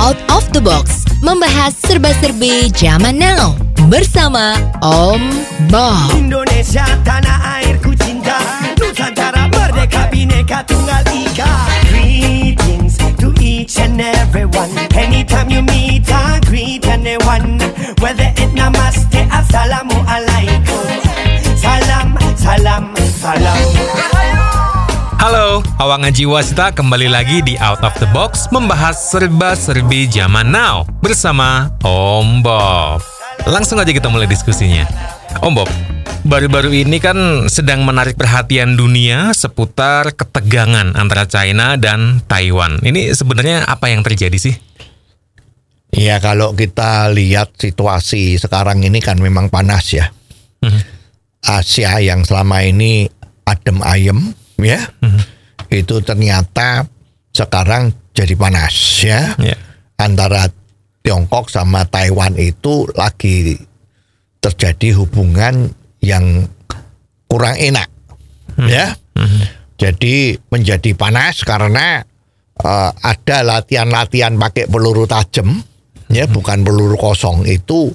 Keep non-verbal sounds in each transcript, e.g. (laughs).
Out of the Box membahas serba-serbi zaman now bersama Om Bob. Indonesia tanah airku cinta. Nusantara merdeka bineka tunggal ika. Greetings to each and everyone. Anytime you meet I greet anyone Whether it namaste assalamualaikum Salam, salam, salam Halo, Awang Haji Wasita kembali lagi di Out of the Box membahas serba-serbi zaman now bersama Om Bob. Langsung aja kita mulai diskusinya. Om Bob, baru-baru ini kan sedang menarik perhatian dunia seputar ketegangan antara China dan Taiwan. Ini sebenarnya apa yang terjadi sih? Ya kalau kita lihat situasi sekarang ini kan memang panas ya. Mhm. Asia yang selama ini adem ayem ya, itu ternyata sekarang jadi panas ya. Ya. Antara Tiongkok sama Taiwan itu lagi terjadi hubungan yang kurang enak ya. Jadi menjadi panas karena eh, ada latihan-latihan pakai peluru tajam ya bukan peluru kosong itu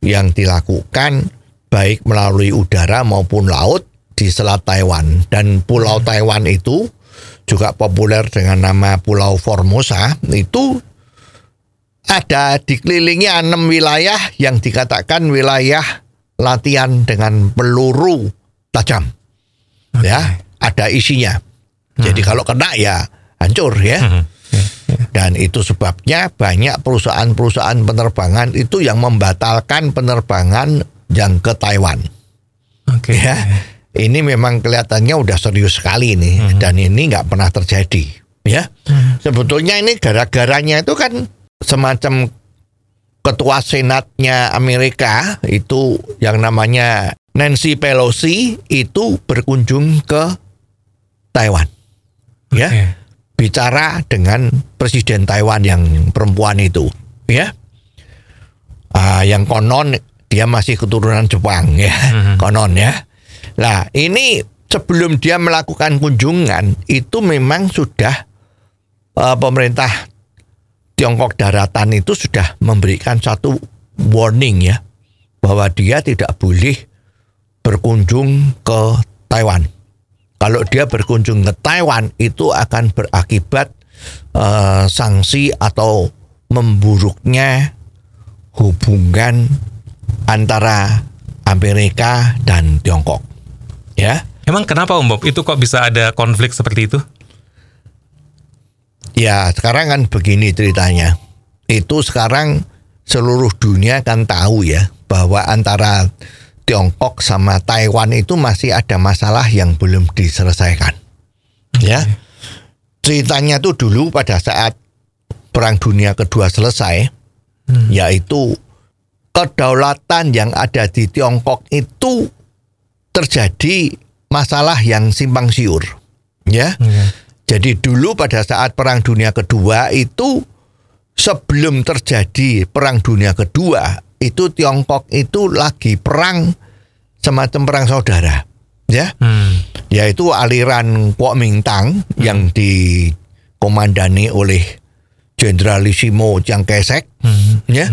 yang dilakukan baik melalui udara maupun laut di Selat Taiwan dan Pulau Taiwan itu juga populer dengan nama Pulau Formosa itu ada dikelilingi enam wilayah yang dikatakan wilayah latihan dengan peluru tajam. Ya ada isinya. Jadi kalau kena ya hancur ya. Dan itu sebabnya banyak perusahaan-perusahaan penerbangan itu yang membatalkan penerbangan yang ke Taiwan. Oke. ya ini memang kelihatannya udah serius sekali ini dan ini nggak pernah terjadi ya. Sebetulnya ini gara-garanya itu kan semacam ketua senatnya Amerika itu yang namanya Nancy Pelosi itu berkunjung ke Taiwan ya. Oke. bicara dengan presiden Taiwan yang perempuan itu ya. Ah, yang konon dia masih keturunan Jepang ya. Konon ya Nah, ini sebelum dia melakukan kunjungan itu memang sudah eh, pemerintah Tiongkok daratan itu sudah memberikan satu warning ya bahwa dia tidak boleh berkunjung ke Taiwan. Kalau dia berkunjung ke Taiwan itu akan berakibat eh, sanksi atau memburuknya hubungan antara Amerika dan Tiongkok. Ya. Emang kenapa Om Bob? Itu kok bisa ada konflik seperti itu? Ya, sekarang kan begini ceritanya. Itu sekarang seluruh dunia kan tahu ya bahwa antara Tiongkok sama Taiwan itu masih ada masalah yang belum diselesaikan. Ya. Ceritanya tuh dulu pada saat Perang Dunia Kedua selesai, yaitu kedaulatan yang ada di Tiongkok itu terjadi masalah yang simpang siur. Ya. Jadi dulu pada saat Perang Dunia Kedua itu sebelum terjadi Perang Dunia Kedua itu Tiongkok itu lagi perang semacam perang saudara, ya, Hmm. yaitu aliran Kuomintang yang dikomandani oleh Jenderalissimo Chiang Kai-shek, ya.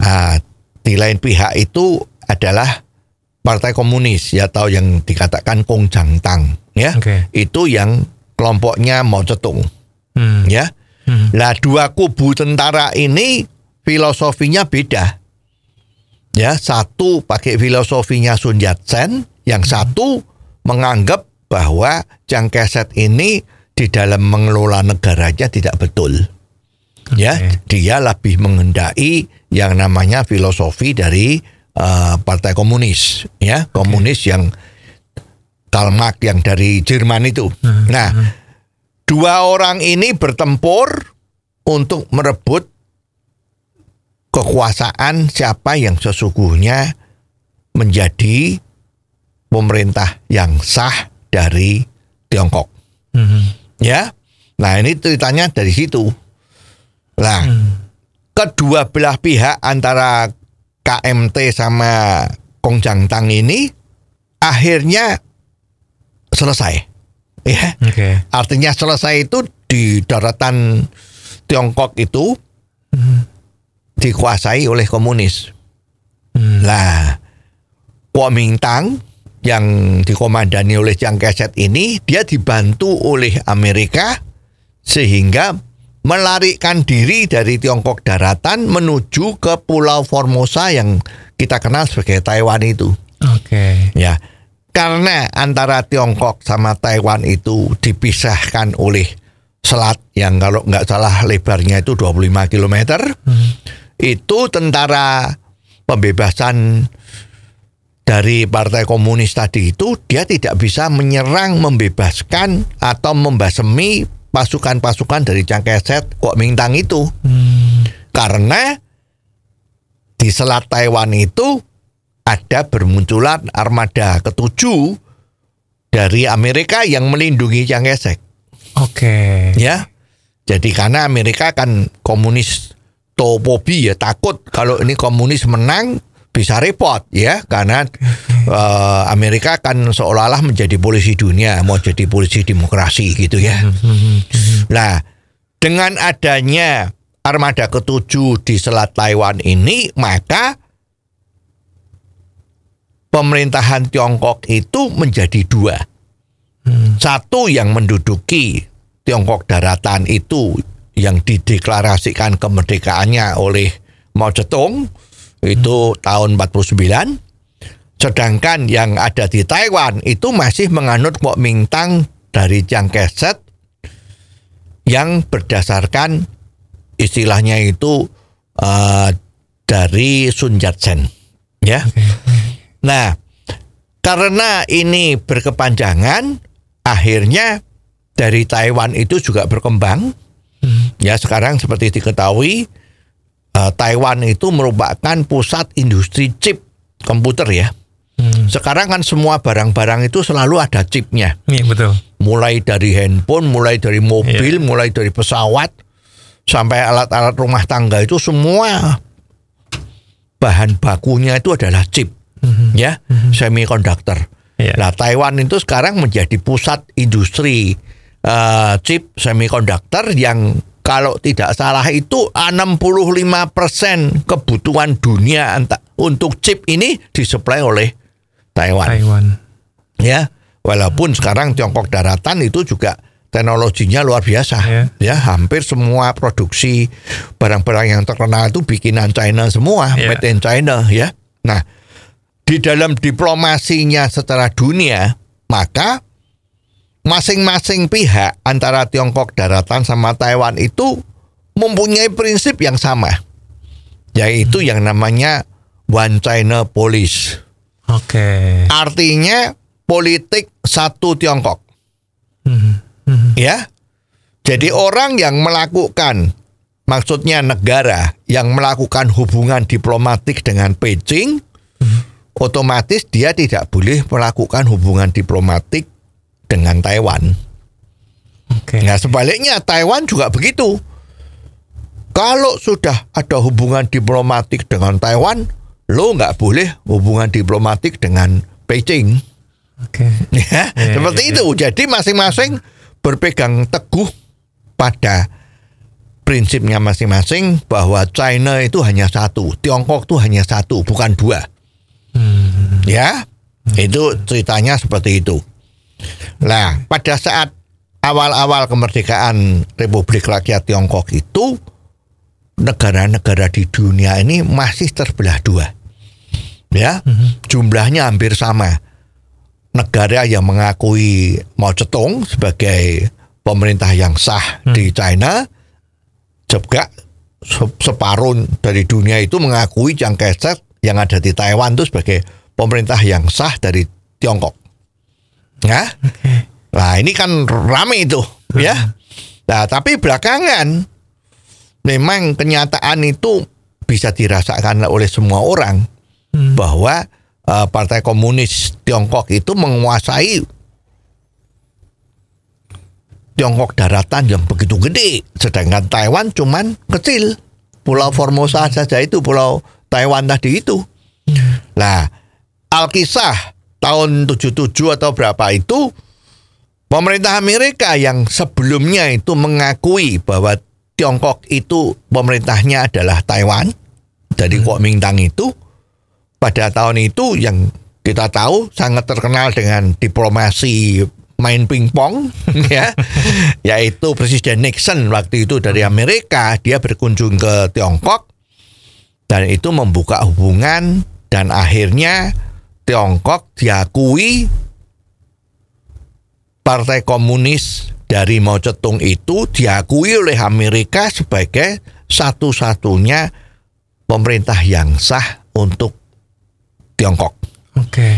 Ah, di lain pihak itu adalah Partai Komunis ya atau yang dikatakan Kongjangtang, ya. Oke. Itu yang kelompoknya Mao Zedong Hmm. ya. Lah dua kubu tentara ini filosofinya beda. Ya, satu pakai filosofinya Sun Yat-sen, yang satu menganggap bahwa Chiang Kai-shek ini di dalam mengelola negaranya tidak betul. Ya, dia lebih mengendai yang namanya filosofi dari eh, Partai Komunis, ya, komunis yang Karl Marx yang dari Jerman itu. Nah, dua orang ini bertempur untuk merebut kekuasaan siapa yang sesungguhnya menjadi pemerintah yang sah dari Tiongkok. Hmm. Ya. Nah, ini ceritanya dari situ. Nah, kedua belah pihak antara KMT sama Kongjangtang ini akhirnya selesai. Ya. Oke. Artinya selesai itu di daratan Tiongkok itu dikuasai oleh komunis. Hmm. Lah, Kuomintang yang dikomandani oleh Chiang Kai-shek ini dia dibantu oleh Amerika sehingga melarikan diri dari Tiongkok daratan menuju ke Pulau Formosa yang kita kenal sebagai Taiwan itu. Oke. Ya, karena antara Tiongkok sama Taiwan itu dipisahkan oleh selat yang kalau nggak salah lebarnya itu 25 km. Itu tentara pembebasan dari Partai Komunis tadi itu dia tidak bisa menyerang, membebaskan atau membasmi pasukan-pasukan dari Chiang Kai-shek Kuomintang itu. Karena di selat Taiwan itu ada bermunculan armada ketujuh dari Amerika yang melindungi Chiang Kai-shek Oke. ya. Jadi karena Amerika kan komunis topobi ya takut kalau ini komunis menang bisa repot ya karena eh, Amerika kan seolah-olah menjadi polisi dunia mau jadi polisi demokrasi gitu ya. Nah dengan adanya armada ketujuh di Selat Taiwan ini maka pemerintahan Tiongkok itu menjadi dua. Satu yang menduduki Tiongkok daratan itu yang dideklarasikan kemerdekaannya oleh Mao Zedong itu tahun 49. Sedangkan yang ada di Taiwan itu masih menganut Kuomintang dari Chiang Kai-shek yang berdasarkan istilahnya itu eh, dari Sun Yat-sen ya. (laughs) Nah, karena ini berkepanjangan, akhirnya dari Taiwan itu juga berkembang. Ya sekarang seperti diketahui, eh, Taiwan itu merupakan pusat industri chip komputer ya. Sekarang kan semua barang-barang itu selalu ada chipnya. Iya betul. Mulai dari handphone, mulai dari mobil, mulai dari pesawat, sampai alat-alat rumah tangga itu semua bahan bakunya itu adalah chip, ya, semiconductor. Iya. Nah, Taiwan itu sekarang menjadi pusat industri eh, chip semiconductor yang kalau tidak salah itu 65% kebutuhan dunia untuk chip ini disuplai oleh Taiwan Taiwan. ya walaupun sekarang Tiongkok daratan itu juga teknologinya luar biasa Ya. ya hampir semua produksi barang-barang yang terkenal itu bikinan China semua Ya. made in China ya nah di dalam diplomasinya secara dunia maka masing-masing pihak antara Tiongkok daratan sama Taiwan itu mempunyai prinsip yang sama yaitu yang namanya one China policy Oke. artinya politik satu Tiongkok. Ya. Jadi orang yang melakukan maksudnya negara yang melakukan hubungan diplomatik dengan Beijing otomatis dia tidak boleh melakukan hubungan diplomatik dengan Taiwan. Oke. Nah, sebaliknya Taiwan juga begitu. Kalau sudah ada hubungan diplomatik dengan Taiwan, lo nggak boleh hubungan diplomatik dengan Beijing. Oke. (laughs) Ya, Ya, seperti ya, itu. Jadi masing-masing berpegang teguh pada prinsipnya masing-masing bahwa China itu hanya satu, Tiongkok itu hanya satu, bukan dua. Ya, itu ceritanya seperti itu. Nah, pada saat awal-awal kemerdekaan Republik Rakyat Tiongkok itu negara-negara di dunia ini masih terbelah dua. Ya, jumlahnya hampir sama negara yang mengakui Mao Zedong sebagai pemerintah yang sah di China juga se- separuh dari dunia itu mengakui Chiang Kai-shek yang ada di Taiwan itu sebagai pemerintah yang sah dari Tiongkok. Ya. Nah, ini kan rame itu, ya. Nah, tapi belakangan memang kenyataan itu bisa dirasakan oleh semua orang bahwa eh, Partai Komunis Tiongkok itu menguasai Tiongkok daratan yang begitu gede, sedangkan Taiwan cuman kecil. Pulau Formosa saja itu pulau Taiwan tadi itu. Nah, Alkisah tahun 77 atau berapa itu pemerintah Amerika yang sebelumnya itu mengakui bahwa Tiongkok itu pemerintahnya adalah Taiwan dari Kuomintang itu pada tahun itu yang kita tahu sangat terkenal dengan diplomasi main pingpong (laughs) ya yaitu Presiden Nixon waktu itu dari Amerika dia berkunjung ke Tiongkok dan itu membuka hubungan dan akhirnya Tiongkok diakui Partai Komunis dari Mao Zedong itu diakui oleh Amerika sebagai satu-satunya pemerintah yang sah untuk Tiongkok. Oke.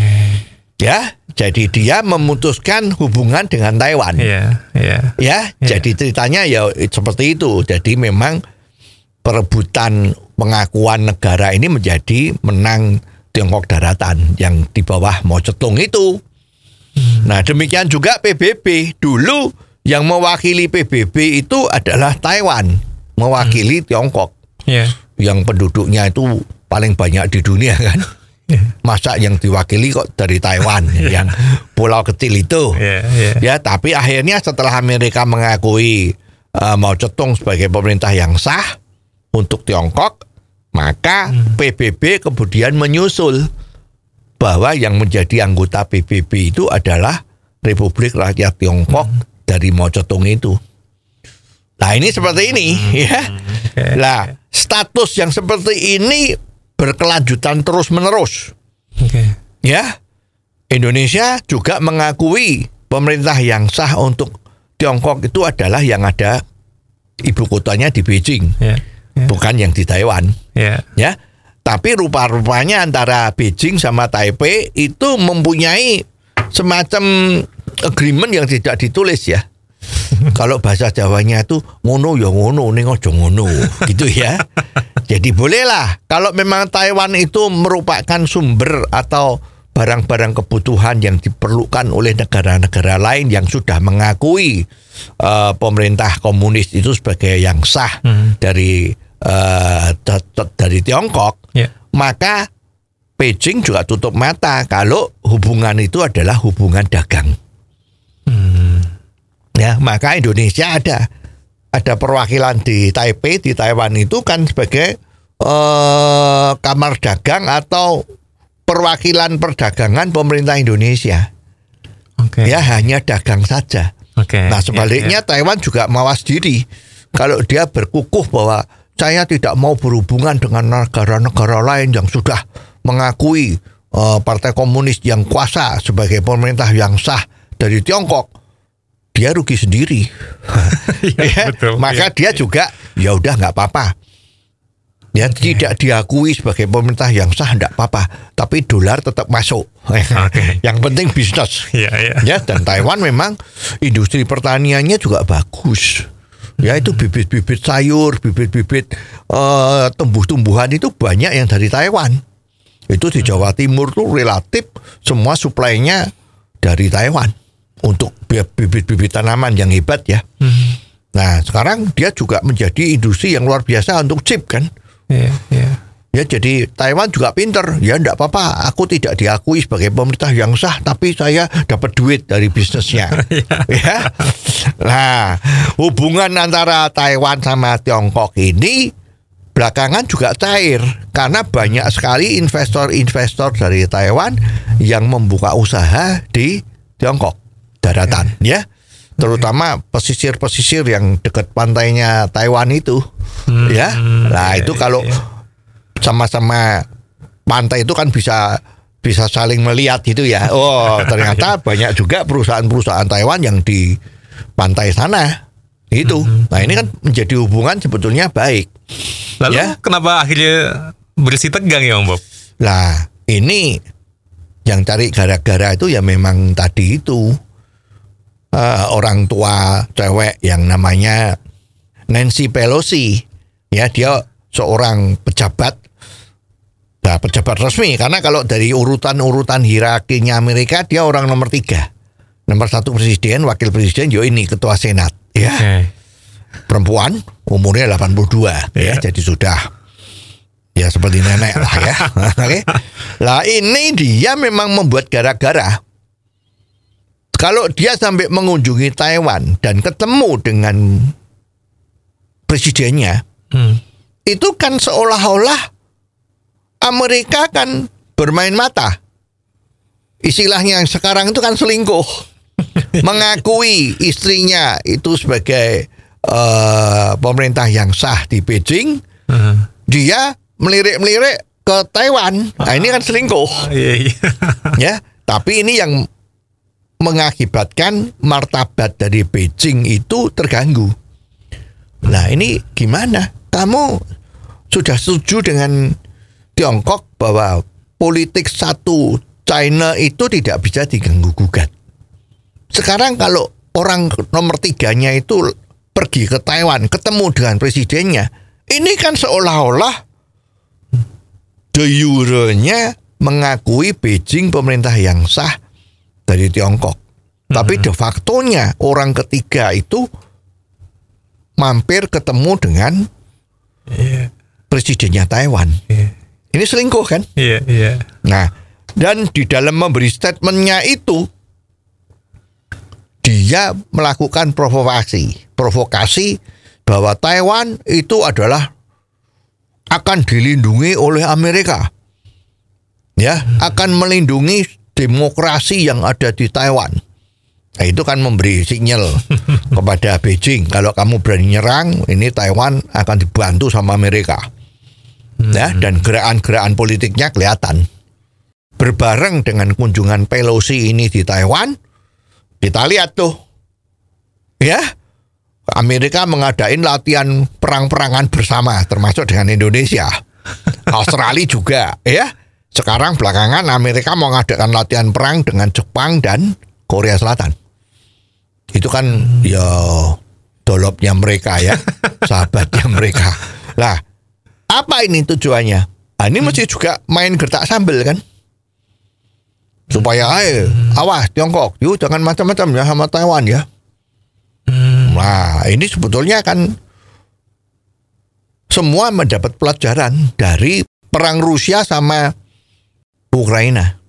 Ya, jadi dia memutuskan hubungan dengan Taiwan. Iya, iya. Ya, jadi ceritanya ya seperti itu. Jadi memang perebutan pengakuan negara ini menjadi menang Tiongkok daratan yang di bawah Mao Zedong itu. Nah, demikian juga PBB. Dulu yang mewakili PBB itu adalah Taiwan, mewakili Tiongkok Iya. yang penduduknya itu paling banyak di dunia (laughs) kan. Masa yang diwakili kok dari Taiwan (laughs) yang pulau kecil itu. Iya, iya. Ya, tapi akhirnya setelah Amerika mengakui uh, Mao Zedong sebagai pemerintah yang sah untuk Tiongkok, maka PBB kemudian menyusul bahwa yang menjadi anggota PBB itu adalah Republik Rakyat Tiongkok dari Mao Zedong itu. Nah, ini seperti ini ya. Oke. Nah, status yang seperti ini berkelanjutan terus-menerus Oke. ya Indonesia juga mengakui pemerintah yang sah untuk Tiongkok itu adalah yang ada ibu kotanya di Beijing, Iya. Iya. bukan yang di Taiwan, Iya. ya. Tapi rupa-rupanya antara Beijing sama Taipei itu mempunyai semacam agreement yang tidak ditulis ya. (laughs) Kalau bahasa Jawanya itu ngono ya ngono, ning ojo ngono, gitu ya. Jadi bolehlah kalau memang Taiwan itu merupakan sumber atau barang-barang kebutuhan yang diperlukan oleh negara-negara lain yang sudah mengakui eh, pemerintah komunis itu sebagai yang sah dari t- dari Tiongkok, Iya. maka Beijing juga tutup mata kalau hubungan itu adalah hubungan dagang. Ya, maka Indonesia ada ada perwakilan di Taipei di Taiwan itu kan sebagai eh, kamar dagang atau perwakilan perdagangan pemerintah Indonesia. Oke. Ya hanya dagang saja. Oke. Nah sebaliknya Taiwan juga mawas diri kalau dia berkukuh bahwa saya tidak mau berhubungan dengan negara-negara lain yang sudah mengakui eh, partai komunis yang kuasa sebagai pemerintah yang sah dari Tiongkok, dia rugi sendiri. (laughs) Iya, (laughs) Ya, betul. Maka Iya, dia juga ya udah nggak apa-apa. Ya tidak diakui sebagai pemerintah yang sah tidak apa-apa, tapi dolar tetap masuk. Oke. (laughs) yang penting bisnis. Iya, iya. Ya dan Taiwan memang industri pertaniannya juga bagus. Ya itu bibit-bibit sayur, bibit-bibit eh, tumbuh-tumbuhan itu banyak yang dari Taiwan. Itu di Jawa Timur tuh relatif semua suplainya dari Taiwan untuk bi- bibit-bibit tanaman yang hebat ya. Nah sekarang dia juga menjadi industri yang luar biasa untuk chip kan. Iya, iya. Ya jadi Taiwan juga pinter. Ya enggak apa-apa. Aku tidak diakui sebagai pemerintah yang sah Tapi saya dapat duit dari bisnisnya. (laughs) Ya. Nah hubungan antara Taiwan sama Tiongkok ini Belakangan juga cair Karena banyak sekali investor-investor dari Taiwan Yang membuka usaha di Tiongkok Daratan ya. Terutama pesisir-pesisir yang dekat pantainya Taiwan itu ya. Nah itu kalau sama-sama pantai itu kan bisa bisa saling melihat gitu ya. Oh, (laughs) ternyata banyak juga perusahaan-perusahaan Taiwan yang di pantai sana. Itu. Nah, ini kan menjadi hubungan sebetulnya baik. Lalu Ya. kenapa akhirnya bersih tegang ya Om Bob? Lah, ini yang cari gara-gara itu ya memang tadi itu eh, orang tua cewek yang namanya Nancy Pelosi. Ya, dia seorang pejabat Nah, pejabat resmi karena kalau dari urutan-urutan hierarkinya Amerika dia orang nomor tiga. Nomor satu presiden, wakil presiden, yo ini ketua senat, ya Oke. perempuan umurnya 82 ya Iya. jadi sudah ya seperti nenek lah ya (laughs) oke lah ini dia memang membuat gara-gara kalau dia sampai mengunjungi Taiwan dan ketemu dengan presidennya Hmm. itu kan seolah-olah Amerika kan bermain mata. Istilahnya yang sekarang itu kan selingkuh. (laughs) Mengakui istrinya itu sebagai eh, pemerintah yang sah di Beijing, Heeh. dia melirik-melirik ke Taiwan. Nah, ini kan selingkuh. Iya, iya. (laughs) ya. Tapi ini yang mengakibatkan martabat dari Beijing itu terganggu. Nah ini gimana? Kamu sudah setuju dengan Tiongkok bahwa politik satu China itu tidak bisa diganggu gugat. Sekarang kalau orang nomor tiganya itu pergi ke Taiwan, ketemu dengan presidennya, ini kan seolah-olah de jure-nya mengakui Beijing pemerintah yang sah dari Tiongkok. Tapi de facto-nya orang ketiga itu mampir ketemu dengan Iya, presidennya Taiwan. iya. Ini selingkuh kan? Iya, iya. Nah, dan di dalam memberi statementnya itu dia melakukan provokasi, provokasi bahwa Taiwan itu adalah akan dilindungi oleh Amerika. Ya, akan melindungi demokrasi yang ada di Taiwan. Nah, itu kan memberi sinyal (laughs) kepada Beijing kalau kamu berani nyerang, ini Taiwan akan dibantu sama Amerika. Ya, dan gerakan-gerakan politiknya kelihatan berbareng dengan kunjungan Pelosi ini di Taiwan, kita lihat tuh, ya, Amerika mengadain latihan perang-perangan bersama, termasuk dengan Indonesia, (laughs) Australia juga, ya. Sekarang belakangan Amerika mau mengadakan latihan perang dengan Jepang dan Korea Selatan. Itu kan ya dolopnya mereka ya, (laughs) sahabatnya mereka. Lah, apa ini tujuannya? Ah, ini mesti juga main gertak sambel kan? supaya eh awas Tiongkok yuk jangan macam-macam ya sama Taiwan ya nah ini sebetulnya kan semua mendapat pelajaran dari perang Rusia sama Ukraina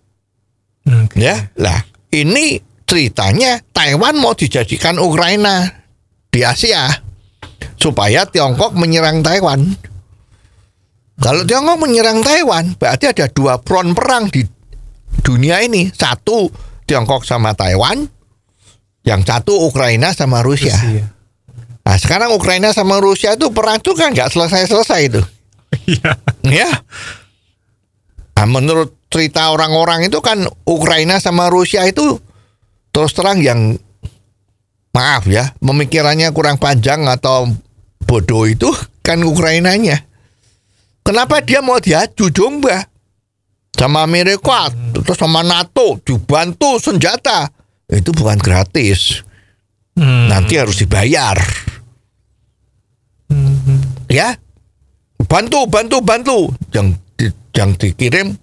Oke. ya lah ini ceritanya Taiwan mau dijadikan Ukraina di Asia supaya Tiongkok menyerang Taiwan kalau Tiongkok menyerang Taiwan berarti ada dua front perang di dunia ini. Satu Tiongkok sama Taiwan yang satu Ukraina sama Rusia. Iya. nah sekarang Ukraina sama Rusia itu perang itu kan nggak selesai-selesai itu. Iya. ya nah, menurut cerita orang-orang itu kan Ukraina sama Rusia itu terus terang yang maaf ya pemikirannya kurang panjang atau bodoh itu kan Ukrainanya kenapa dia mau diaju domba sama Amerika terus sama NATO dibantu senjata. Itu bukan gratis. Hmm. nanti harus dibayar. Ya? Bantu bantu bantu. Yang di, yang dikirim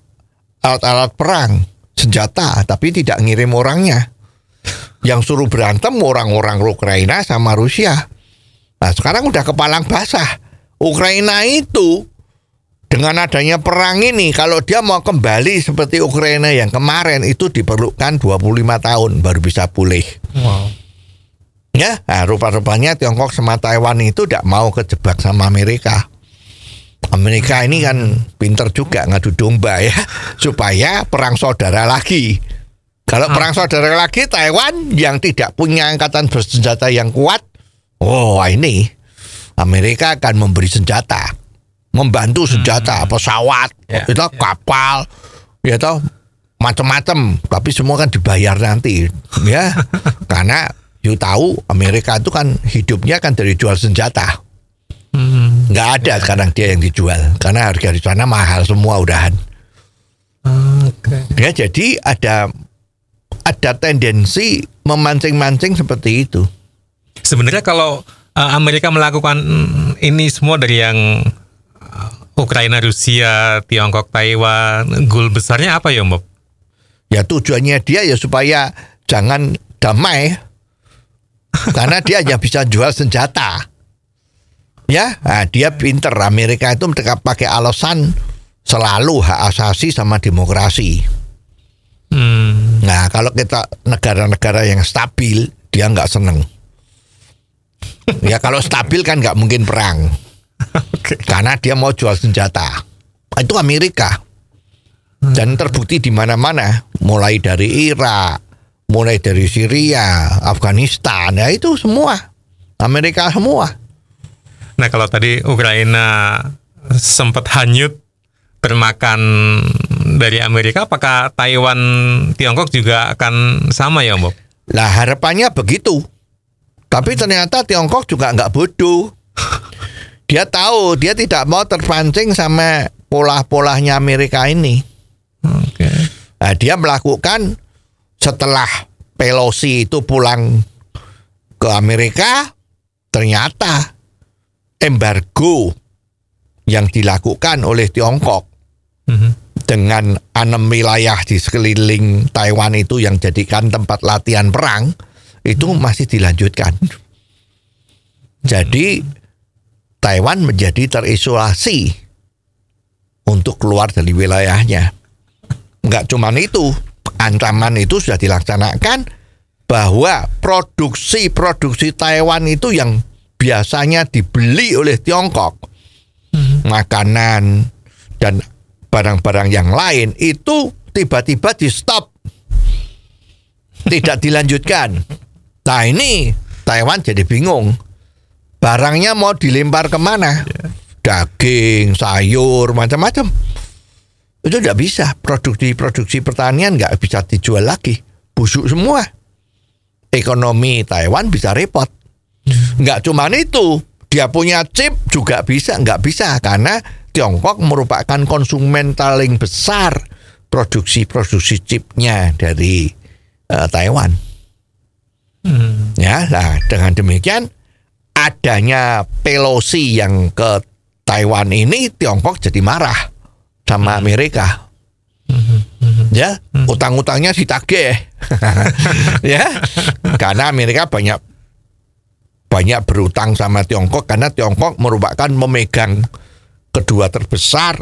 alat-alat perang senjata tapi tidak ngirim orangnya. Yang suruh berantem orang-orang Ukraina sama Rusia. Nah sekarang udah kepalang basah. Ukraina itu dengan adanya perang ini kalau dia mau kembali seperti Ukraina yang kemarin itu diperlukan 25 tahun baru bisa pulih Wow. Ya, nah, rupa-rupanya Tiongkok sama Taiwan itu tidak mau kejebak sama Amerika. Amerika ini kan pinter juga ngadu domba ya, (laughs) supaya perang saudara lagi. Kalau perang saudara lagi, Taiwan yang tidak punya angkatan bersenjata yang kuat, oh ini Amerika akan memberi senjata, membantu senjata, pesawat, Ya, itu kapal, ya toh macam-macam, tapi semua kan dibayar nanti, ya, (laughs) karena you tahu Amerika itu kan hidupnya kan dari jual senjata, Hmm. nggak ada sekarang dia yang dijual, karena harga di sana mahal semua udahan. Oke. Ya jadi ada ada tendensi memancing-mancing seperti itu. Sebenarnya kalau uh, Amerika melakukan ini semua dari yang Ukraina, Rusia, Tiongkok, Taiwan, goal besarnya apa ya, Bob? Ya tujuannya dia ya supaya jangan damai. Karena dia hanya bisa jual senjata. Ya, nah, dia pinter. Amerika itu mereka pakai alasan selalu hak asasi sama demokrasi. Hmm. Nah, kalau kita negara-negara yang stabil, dia nggak seneng. Ya kalau stabil kan nggak mungkin perang. Karena dia mau jual senjata. itu Amerika. Dan terbukti di mana-mana, mulai dari Irak, mulai dari Syria, Afghanistan, ya itu semua Amerika semua. Nah kalau tadi Ukraina sempat hanyut termakan dari Amerika, apakah Taiwan, Tiongkok juga akan sama ya, Bob? Lah harapannya begitu. Tapi ternyata Tiongkok juga nggak bodoh. (laughs) Dia tahu dia tidak mau terpancing sama pola-polanya Amerika ini. Oke. Nah, dia melakukan setelah Pelosi itu pulang ke Amerika, ternyata embargo yang dilakukan oleh Tiongkok Mhm. dengan enam wilayah di sekeliling Taiwan itu yang jadikan tempat latihan perang itu masih dilanjutkan. Jadi Taiwan menjadi terisolasi untuk keluar dari wilayahnya. Enggak cuman itu, ancaman itu sudah dilaksanakan bahwa produksi-produksi Taiwan itu yang biasanya dibeli oleh Tiongkok, makanan dan barang-barang yang lain itu tiba-tiba di stop, tidak dilanjutkan. Nah ini Taiwan jadi bingung, barangnya mau dilempar ke mana? Daging, sayur, macam-macam. Itu tidak bisa. Produksi-produksi pertanian nggak bisa dijual lagi. Busuk semua. Ekonomi Taiwan bisa repot. Nggak cuman itu. Dia punya chip juga bisa. Nggak bisa. Karena Tiongkok merupakan konsumen paling besar produksi-produksi chipnya dari eh, Taiwan. Ya, nah dengan demikian adanya Pelosi yang ke Taiwan ini Tiongkok jadi marah sama Amerika. Ya, utang-utangnya ditagih. (laughs) ya. Karena Amerika banyak banyak berutang sama Tiongkok karena Tiongkok merupakan memegang kedua terbesar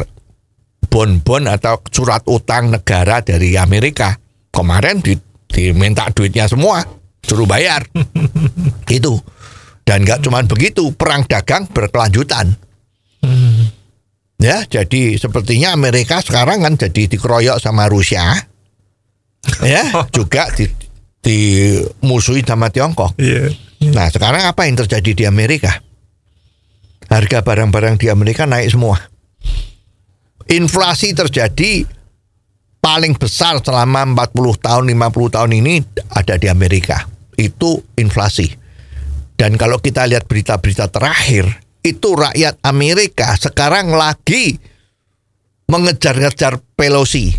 bon-bon atau surat utang negara dari Amerika. Kemarin di, diminta duitnya semua, suruh bayar. (laughs) Itu. Dan nggak cuma begitu, perang dagang berkelanjutan. Ya, jadi sepertinya Amerika sekarang kan jadi dikeroyok sama Rusia. (laughs) Ya, juga di, dimusuhi sama Tiongkok. Iya. Nah, sekarang apa yang terjadi di Amerika? Harga barang-barang di Amerika naik semua. Inflasi terjadi paling besar selama 40 tahun, 50 tahun ini ada di Amerika. Itu inflasi. Dan kalau kita lihat berita-berita terakhir, itu rakyat Amerika sekarang lagi mengejar-ngejar Pelosi.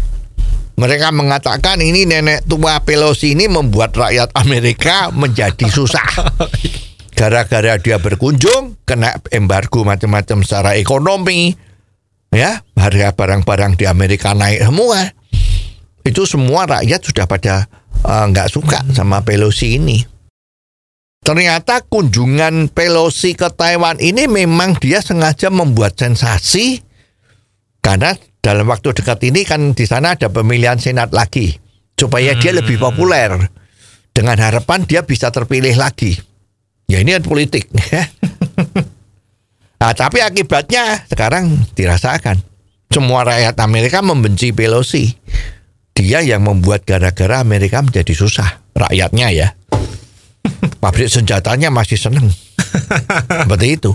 Mereka mengatakan ini nenek tua Pelosi ini membuat rakyat Amerika menjadi susah. (laughs) Gara-gara dia berkunjung, kena embargo macam-macam secara ekonomi, ya harga barang-barang di Amerika naik semua. Itu semua rakyat sudah pada eh, nggak suka sama Pelosi ini. Ternyata kunjungan Pelosi ke Taiwan ini memang dia sengaja membuat sensasi karena dalam waktu dekat ini kan di sana ada pemilihan senat lagi supaya dia lebih populer dengan harapan dia bisa terpilih lagi. Ya ini kan politik. (laughs) nah, tapi akibatnya sekarang dirasakan semua rakyat Amerika membenci Pelosi. Dia yang membuat gara-gara Amerika menjadi susah rakyatnya ya. Pabrik senjatanya masih seneng. (laughs) Seperti itu.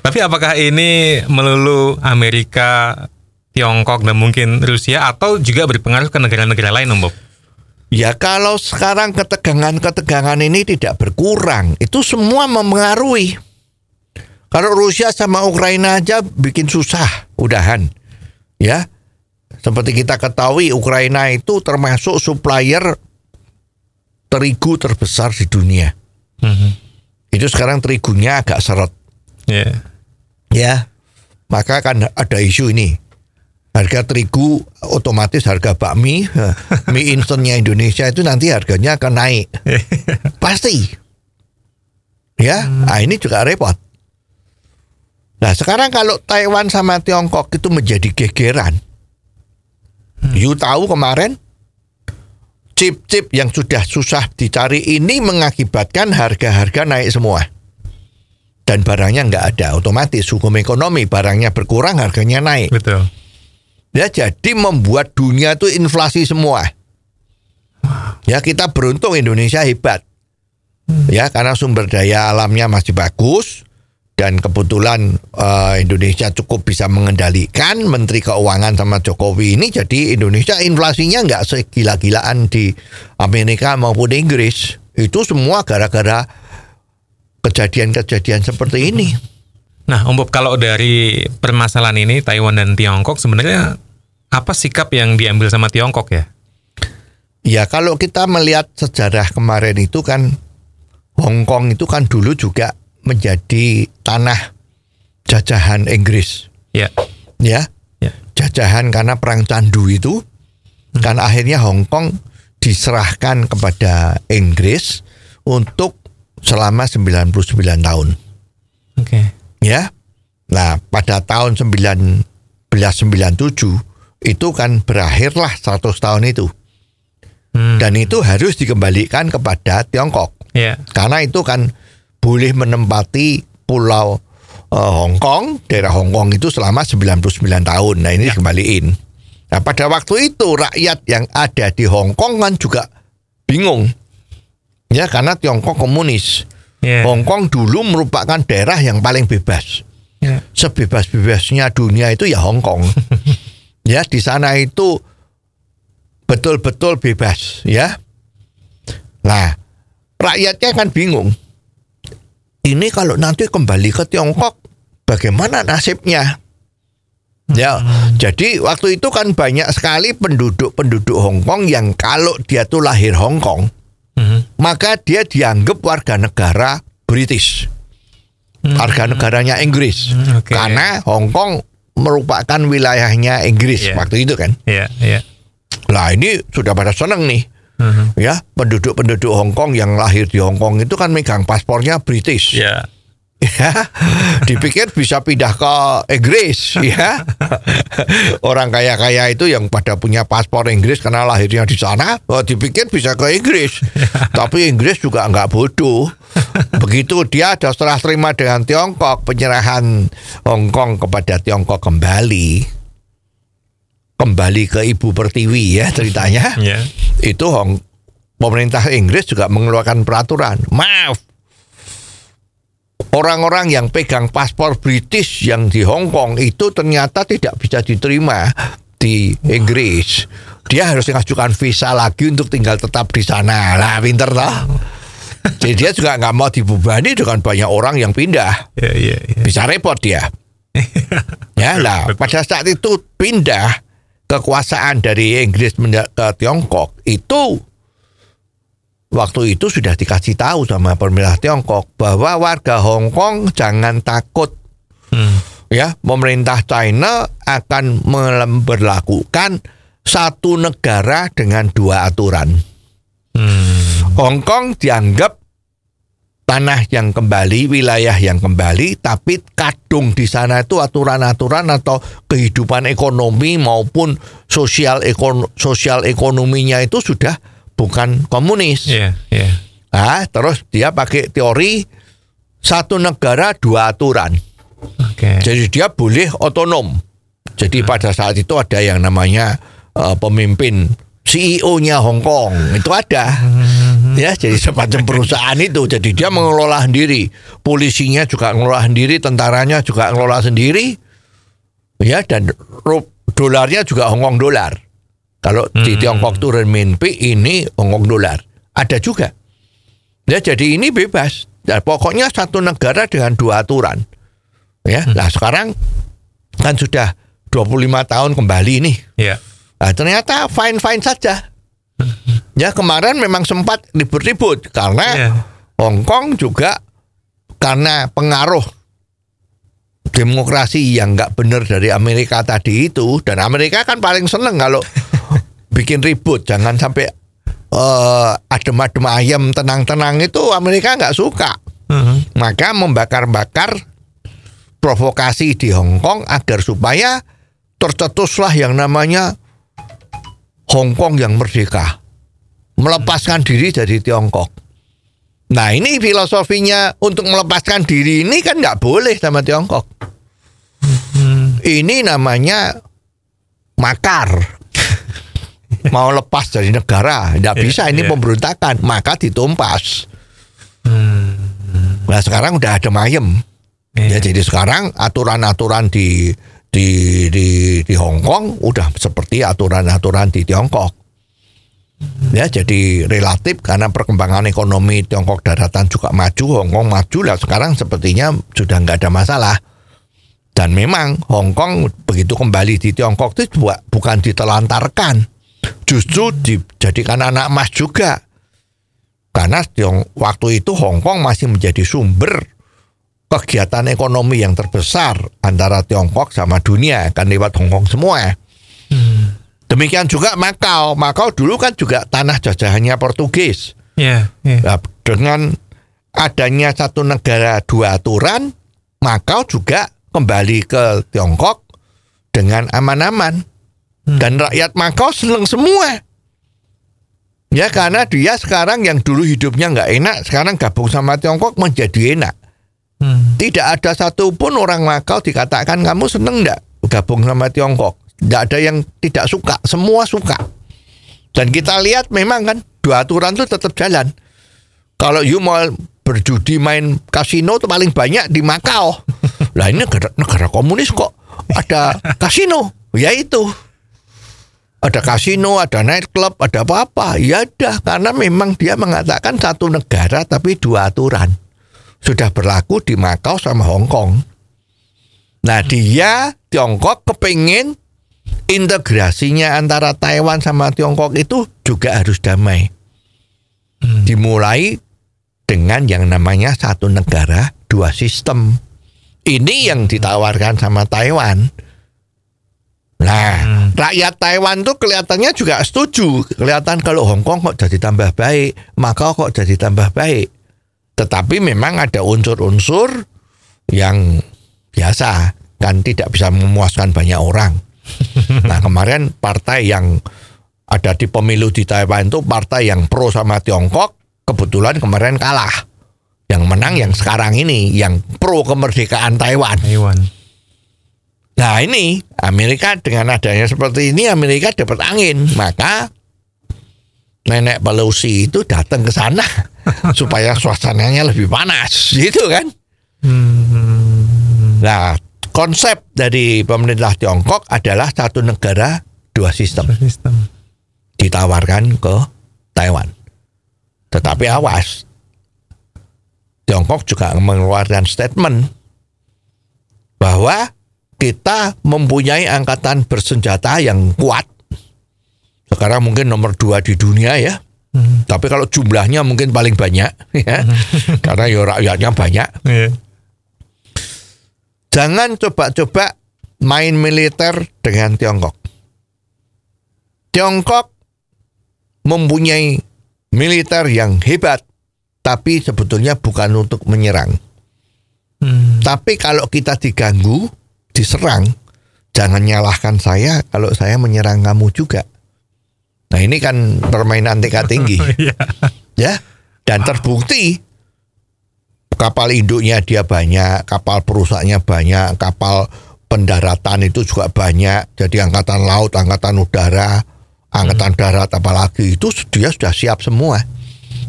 Tapi apakah ini melulu Amerika, Tiongkok dan mungkin Rusia atau juga berpengaruh ke negara-negara lain, Om Bob? Ya kalau sekarang ketegangan-ketegangan ini tidak berkurang, itu semua mempengaruhi. Kalau Rusia sama Ukraina aja bikin susah, udahan. Ya. Seperti kita ketahui Ukraina itu termasuk supplier terigu terbesar di dunia. Itu sekarang terigunya agak seret. Ya. Ya. Maka kan ada isu ini. Harga terigu otomatis harga bakmi, (laughs) mie instannya Indonesia itu nanti harganya akan naik. (laughs) Pasti. Ya, nah ini juga repot. Nah, sekarang kalau Taiwan sama Tiongkok itu menjadi gegeran. You tahu kemarin chip-chip yang sudah susah dicari ini mengakibatkan harga-harga naik semua. Dan barangnya nggak ada, otomatis hukum ekonomi barangnya berkurang harganya naik. Betul. Ya, jadi membuat dunia itu inflasi semua. Ya, kita beruntung Indonesia hebat. Ya, karena sumber daya alamnya masih bagus dan kebetulan eh, Indonesia cukup bisa mengendalikan Menteri Keuangan sama Jokowi ini jadi Indonesia inflasinya nggak segila-gilaan di Amerika maupun Inggris. Itu semua gara-gara kejadian-kejadian seperti ini. Nah, Om Bob, kalau dari permasalahan ini Taiwan dan Tiongkok sebenarnya apa sikap yang diambil sama Tiongkok ya? Ya kalau kita melihat sejarah kemarin itu kan Hong Kong itu kan dulu juga menjadi tanah jajahan Inggris. Ya. Ya, Ya. jajahan karena perang candu itu kan akhirnya Hong Kong diserahkan kepada Inggris untuk selama 99 tahun. Oke. ya. Nah, pada tahun 1997 itu kan berakhirlah 100 tahun itu. Hmm. Dan itu harus dikembalikan kepada Tiongkok. Ya. Karena itu kan boleh menempati pulau eh, Hong Kong, daerah Hong Kong itu selama 99 tahun. Nah, ini dikembaliin. Nah, pada waktu itu rakyat yang ada di Hong Kong kan juga bingung. Ya, karena Tiongkok komunis. Ya. Hong Kong dulu merupakan daerah yang paling bebas. Ya. Sebebas-bebasnya dunia itu ya Hong Kong. (laughs) ya, di sana itu betul-betul bebas, ya. Nah, rakyatnya kan bingung. Ini kalau nanti kembali ke Tiongkok, bagaimana nasibnya? Ya, jadi waktu itu kan banyak sekali penduduk-penduduk Hong Kong yang kalau dia tuh lahir Hong Kong, Mhm. maka dia dianggap warga negara British. Warga negaranya Inggris. Hmm, oke. Karena Hong Kong merupakan wilayahnya Inggris Iya. waktu itu kan. Ya. Ya. Lah ini sudah pada seneng nih. Mhm. Ya, penduduk-penduduk Hong Kong yang lahir di Hong Kong itu kan megang paspornya British. Ya. Ya, (laughs) dipikir bisa pindah ke Inggris (laughs) ya. Orang kaya-kaya itu yang pada punya paspor Inggris karena lahirnya di sana, oh, dipikir bisa ke Inggris. (laughs) Tapi Inggris juga nggak bodoh. Begitu dia ada serah terima dengan Tiongkok, penyerahan Hong Kong kepada Tiongkok kembali. Kembali ke Ibu Pertiwi ya ceritanya Ya. itu Hong pemerintah Inggris juga mengeluarkan peraturan. Maaf. Orang-orang yang pegang paspor British yang di Hong Kong itu ternyata tidak bisa diterima di Inggris. Dia harus mengajukan visa lagi untuk tinggal tetap di sana. Lah, pinter toh. Jadi dia juga nggak mau dibebani dengan banyak orang yang pindah. Ya. Ya. Ya. Bisa repot dia. (laughs) Ya, lah pada saat itu pindah kekuasaan dari Inggris ke Tiongkok itu waktu itu sudah dikasih tahu sama pemerintah Tiongkok bahwa warga Hong Kong jangan takut Hmm. ya pemerintah China akan memperlakukan satu negara dengan dua aturan. Hmm. Hong Kong dianggap tanah yang kembali, wilayah yang kembali, tapi kadung di sana itu aturan-aturan atau kehidupan ekonomi maupun sosial ekon sosial ekonominya itu sudah bukan komunis. Ya. Ya. Ah, terus dia pakai teori satu negara dua aturan. Oke. Jadi dia boleh otonom. Jadi pada saat itu ada yang namanya eh, pemimpin CEO-nya Hong Kong itu ada. Ya, jadi semacam perusahaan itu. Jadi dia mengelola sendiri. Polisinya juga mengelola sendiri, tentaranya juga mengelola sendiri. Ya, dan dolarnya juga Hong Kong dolar. Kalau di Tiongkok itu renminbi, ini Hong Kong dolar. Ada juga. Ya, jadi ini bebas. Ya, pokoknya satu negara dengan dua aturan. Ya, nah sekarang kan sudah 25 tahun kembali nih. Ya. Nah, ternyata fine-fine saja. (laughs) Ya, kemarin memang sempat ribut-ribut karena Ya. Hong Kong juga karena pengaruh demokrasi yang nggak benar dari Amerika tadi itu dan Amerika kan paling seneng kalau (laughs) bikin ribut jangan sampai eh, adem-adem ayam tenang-tenang itu Amerika nggak suka Mhm. maka membakar-bakar provokasi di Hong Kong agar supaya tercetuslah yang namanya Hong Kong yang merdeka melepaskan diri dari Tiongkok. Nah ini filosofinya untuk melepaskan diri ini kan nggak boleh sama Tiongkok. Ini namanya makar. Mau lepas dari negara, tidak Iya, bisa ini iya. pemberontakan, maka ditumpas. Hmm. Nah sekarang udah ada mayem. Ya Iya. jadi sekarang aturan-aturan di di di di Hong Kong udah seperti aturan-aturan di Tiongkok. Ya jadi relatif karena perkembangan ekonomi Tiongkok daratan juga maju, Hong Kong maju lah sekarang sepertinya sudah nggak ada masalah. Dan memang Hong Kong begitu kembali di Tiongkok itu bu- bukan ditelantarkan, justru dijadikan anak emas juga. Karena waktu itu Hong Kong masih menjadi sumber kegiatan ekonomi yang terbesar antara Tiongkok sama dunia kan lewat Hong Kong semua. Demikian juga Makau. Makau dulu kan juga tanah jajahannya Portugis. Iya, iya. Nah, dengan adanya satu negara dua aturan, Makau juga kembali ke Tiongkok dengan aman-aman. Dan rakyat Makau seneng semua. Ya karena dia sekarang yang dulu hidupnya nggak enak, sekarang gabung sama Tiongkok menjadi enak. Hmm. Tidak ada satupun orang Makau dikatakan kamu seneng nggak gabung sama Tiongkok. Tidak ada yang tidak suka, semua suka. Dan kita lihat memang kan dua aturan itu tetap jalan. Kalau you mau berjudi main kasino itu paling banyak di Makau. (laughs) Lah ini negara, negara komunis kok ada kasino. Ya itu. Ada kasino, ada nightclub, ada apa-apa. Ya dah, karena memang dia mengatakan satu negara tapi dua aturan sudah berlaku di Makau sama Hong Kong. Nah dia Tiongkok kepingin integrasinya antara Taiwan sama Tiongkok itu juga harus damai. Dimulai dengan yang namanya satu negara dua sistem. Ini yang ditawarkan sama Taiwan. Nah, rakyat Taiwan tuh kelihatannya juga setuju. Kelihatan kalau Hong Kong kok jadi tambah baik, Makau kok jadi tambah baik. Tetapi memang ada unsur-unsur yang biasa kan tidak bisa memuaskan banyak orang. (laughs) Nah kemarin partai yang ada di pemilu di Taiwan itu partai yang pro sama Tiongkok kebetulan kemarin kalah. Yang menang yang sekarang ini yang pro kemerdekaan Taiwan. Taiwan. Nah ini Amerika dengan adanya seperti ini Amerika dapat angin maka nenek Pelosi itu datang ke sana (laughs) supaya suasananya lebih panas gitu kan. Hmm. Nah konsep dari pemerintah Tiongkok adalah satu negara dua sistem Sistem. ditawarkan ke Taiwan. Tetapi awas Tiongkok juga mengeluarkan statement bahwa kita mempunyai angkatan bersenjata yang kuat. Sekarang mungkin nomor dua di dunia ya. Hmm. Tapi kalau jumlahnya mungkin paling banyak (laughs) ya. Karena ya rakyatnya banyak. Iya. Jangan coba-coba main militer dengan Tiongkok. Tiongkok mempunyai militer yang hebat, tapi sebetulnya bukan untuk menyerang. Hmm. Tapi kalau kita diganggu, diserang, jangan nyalahkan saya kalau saya menyerang kamu juga. Nah ini kan permainan tingkat tinggi, (laughs) Iya. ya. Dan terbukti kapal induknya dia banyak, kapal perusaknya banyak, kapal pendaratan itu juga banyak. Jadi angkatan laut, angkatan udara, angkatan darat apalagi itu dia sudah siap semua.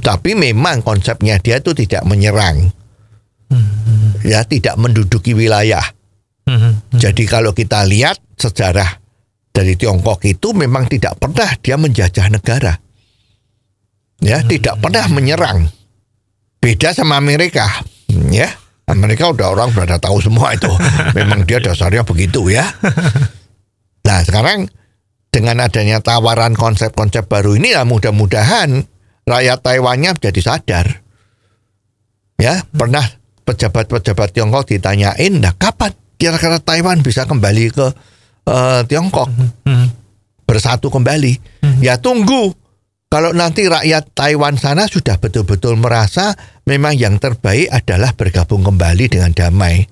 Tapi memang konsepnya dia itu tidak menyerang. Ya, tidak menduduki wilayah. Hmm. Jadi kalau kita lihat sejarah dari Tiongkok itu memang tidak pernah dia menjajah negara. Ya, tidak pernah menyerang. Beda sama Amerika, ya. Amerika udah orang udah tahu semua itu. (laughs) Memang dia dasarnya begitu ya. Nah, sekarang dengan adanya tawaran konsep-konsep baru ini ya mudah-mudahan rakyat Taiwannya menjadi sadar. Ya, pernah pejabat-pejabat Tiongkok ditanyain, nah kapan kira-kira Taiwan bisa kembali ke eh, Tiongkok Hmm. bersatu kembali? Ya tunggu. Kalau nanti rakyat Taiwan sana sudah betul-betul merasa memang yang terbaik adalah bergabung kembali dengan damai.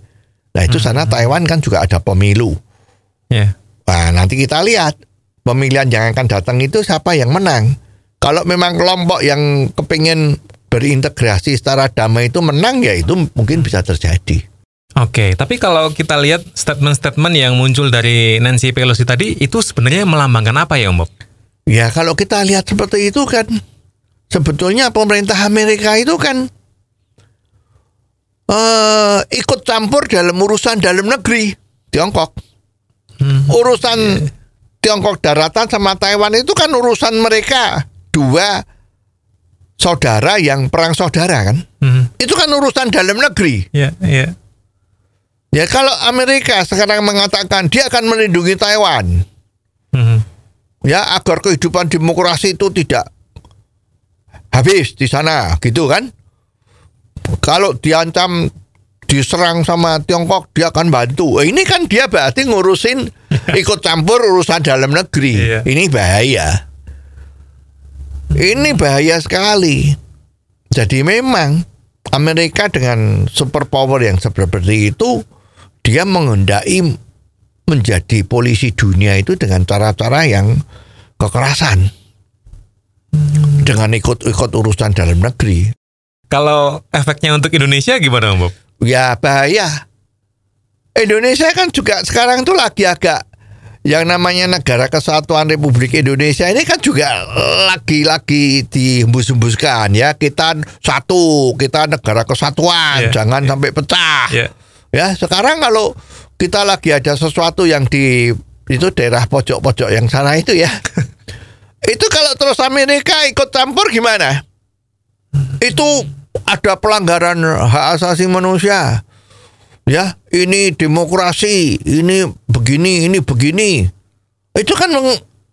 Nah itu sana Taiwan kan juga ada pemilu. Iya. Nah, nanti kita lihat pemilihan yang akan datang itu siapa yang menang. Kalau memang kelompok yang kepingin berintegrasi secara damai itu menang ya itu mungkin bisa terjadi. Oke, tapi kalau kita lihat statement-statement yang muncul dari Nancy Pelosi tadi itu sebenarnya melambangkan apa ya, Om Bob? Ya kalau kita lihat seperti itu kan sebetulnya pemerintah Amerika itu kan eh ikut campur dalam urusan dalam negeri Tiongkok. Urusan Tiongkok daratan sama Taiwan itu kan urusan mereka dua saudara yang perang saudara kan. Hmm. Itu kan urusan dalam negeri. Ya, ya. Ya kalau Amerika sekarang mengatakan dia akan melindungi Taiwan, Hmm. Ya agar kehidupan demokrasi itu tidak habis di sana, gitu kan? Kalau diancam diserang sama Tiongkok, dia akan bantu. Eh, ini kan dia berarti ngurusin (laughs) ikut campur urusan dalam negeri. Iya. Ini bahaya. Ini bahaya sekali. Jadi memang Amerika dengan superpower yang seperti itu dia menghendaki menjadi polisi dunia itu dengan cara-cara yang kekerasan. Dengan ikut-ikut urusan dalam negeri. Kalau efeknya untuk Indonesia gimana, Bob? Ya bahaya. Indonesia kan juga sekarang tuh lagi agak yang namanya negara kesatuan Republik Indonesia ini kan juga lagi-lagi dihembus-hembuskan ya kita satu kita negara kesatuan Iya, jangan sampai pecah Ya. ya sekarang kalau kita lagi ada sesuatu yang di itu daerah pojok-pojok yang sana itu ya. (laughs) Itu kalau terus Amerika ikut campur gimana? Itu ada pelanggaran hak asasi manusia. Ya ini demokrasi ini begini ini begini. Itu kan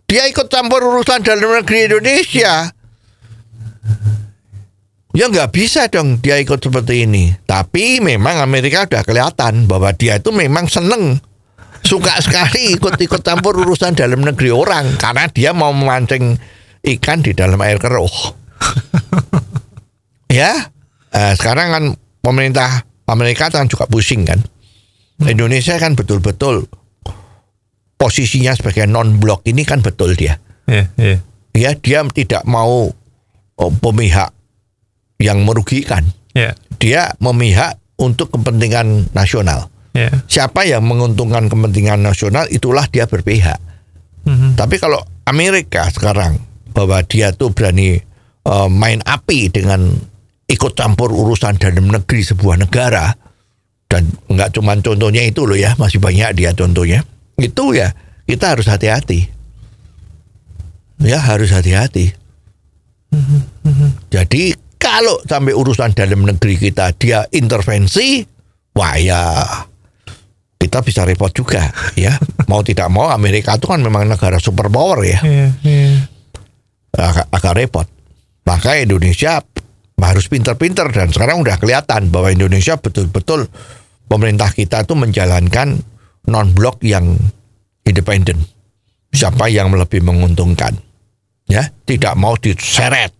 dia ikut campur urusan dalam negeri Indonesia ya nggak bisa dong dia ikut seperti ini. Tapi memang Amerika udah kelihatan bahwa dia itu memang seneng. Suka sekali ikut-ikut campur urusan dalam negeri orang. Karena dia mau memancing ikan di dalam air keruh. (laughs) Ya eh, sekarang kan pemerintah Amerika kan juga pusing kan. Indonesia kan betul-betul posisinya sebagai non blok ini kan betul dia. Ya, ya. ya dia tidak mau oh, pemihak yang merugikan. Ya, dia memihak untuk kepentingan nasional. Ya. siapa yang menguntungkan kepentingan nasional itulah dia berpihak. Mhm. tapi kalau Amerika sekarang bahwa dia tuh berani eh, main api dengan ikut campur urusan dalam negeri sebuah negara dan nggak cuma contohnya itu loh ya masih banyak dia contohnya itu ya kita harus hati-hati. Ya harus hati-hati. Jadi kalau sampai urusan dalam negeri kita dia intervensi wah ya kita bisa repot juga ya mau tidak mau Amerika itu kan memang negara superpower ya Ya, ya. agak, agak repot. Maka Indonesia harus pinter-pinter dan sekarang udah kelihatan bahwa Indonesia betul-betul pemerintah kita itu menjalankan non blok yang independen. Siapa yang lebih menguntungkan? Ya, tidak mau diseret.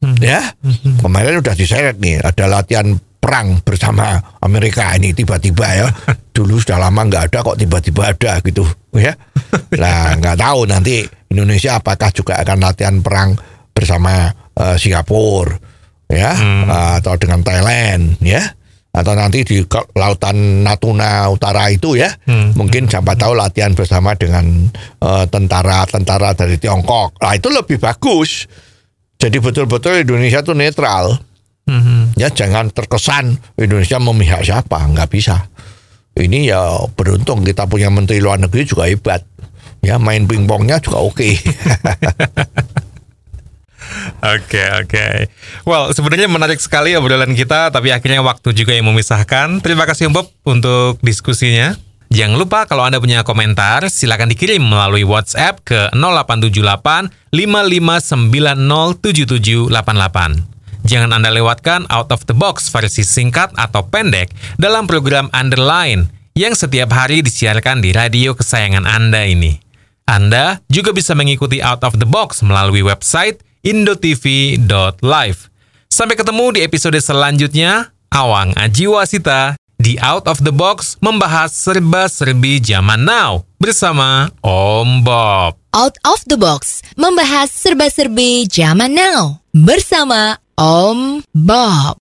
Ya, kemarin udah diseret nih, ada latihan perang bersama Amerika ini tiba-tiba ya. (laughs) Dulu sudah lama nggak ada kok tiba-tiba ada gitu ya. Nah, nggak tahu nanti Indonesia apakah juga akan latihan perang bersama eh, Singapura ya eh, atau dengan Thailand ya atau nanti di lautan Natuna Utara itu ya mungkin siapa tahu latihan bersama dengan eh, tentara-tentara dari Tiongkok. Nah, itu lebih bagus. Jadi betul-betul Indonesia itu netral. Mhm. Ya jangan terkesan Indonesia memihak siapa, nggak bisa. Ini ya beruntung kita punya menteri luar negeri juga hebat. Ya main pingpongnya juga oke. (laughs) Oke, oke. Well, sebenarnya menarik sekali obrolan kita, tapi akhirnya waktu juga yang memisahkan. Terima kasih Bob untuk diskusinya. Jangan lupa kalau Anda punya komentar, silakan dikirim melalui WhatsApp ke 0878 55907788. Jangan Anda lewatkan out of the box versi singkat atau pendek dalam program Underline yang setiap hari disiarkan di radio kesayangan Anda ini. Anda juga bisa mengikuti Out of the Box melalui website indotv.live. Sampai ketemu di episode selanjutnya. Awang Ajiwasita di Out of the Box membahas serba-serbi zaman now bersama Om Bob. Out of the Box membahas serba-serbi zaman now bersama Om Bob.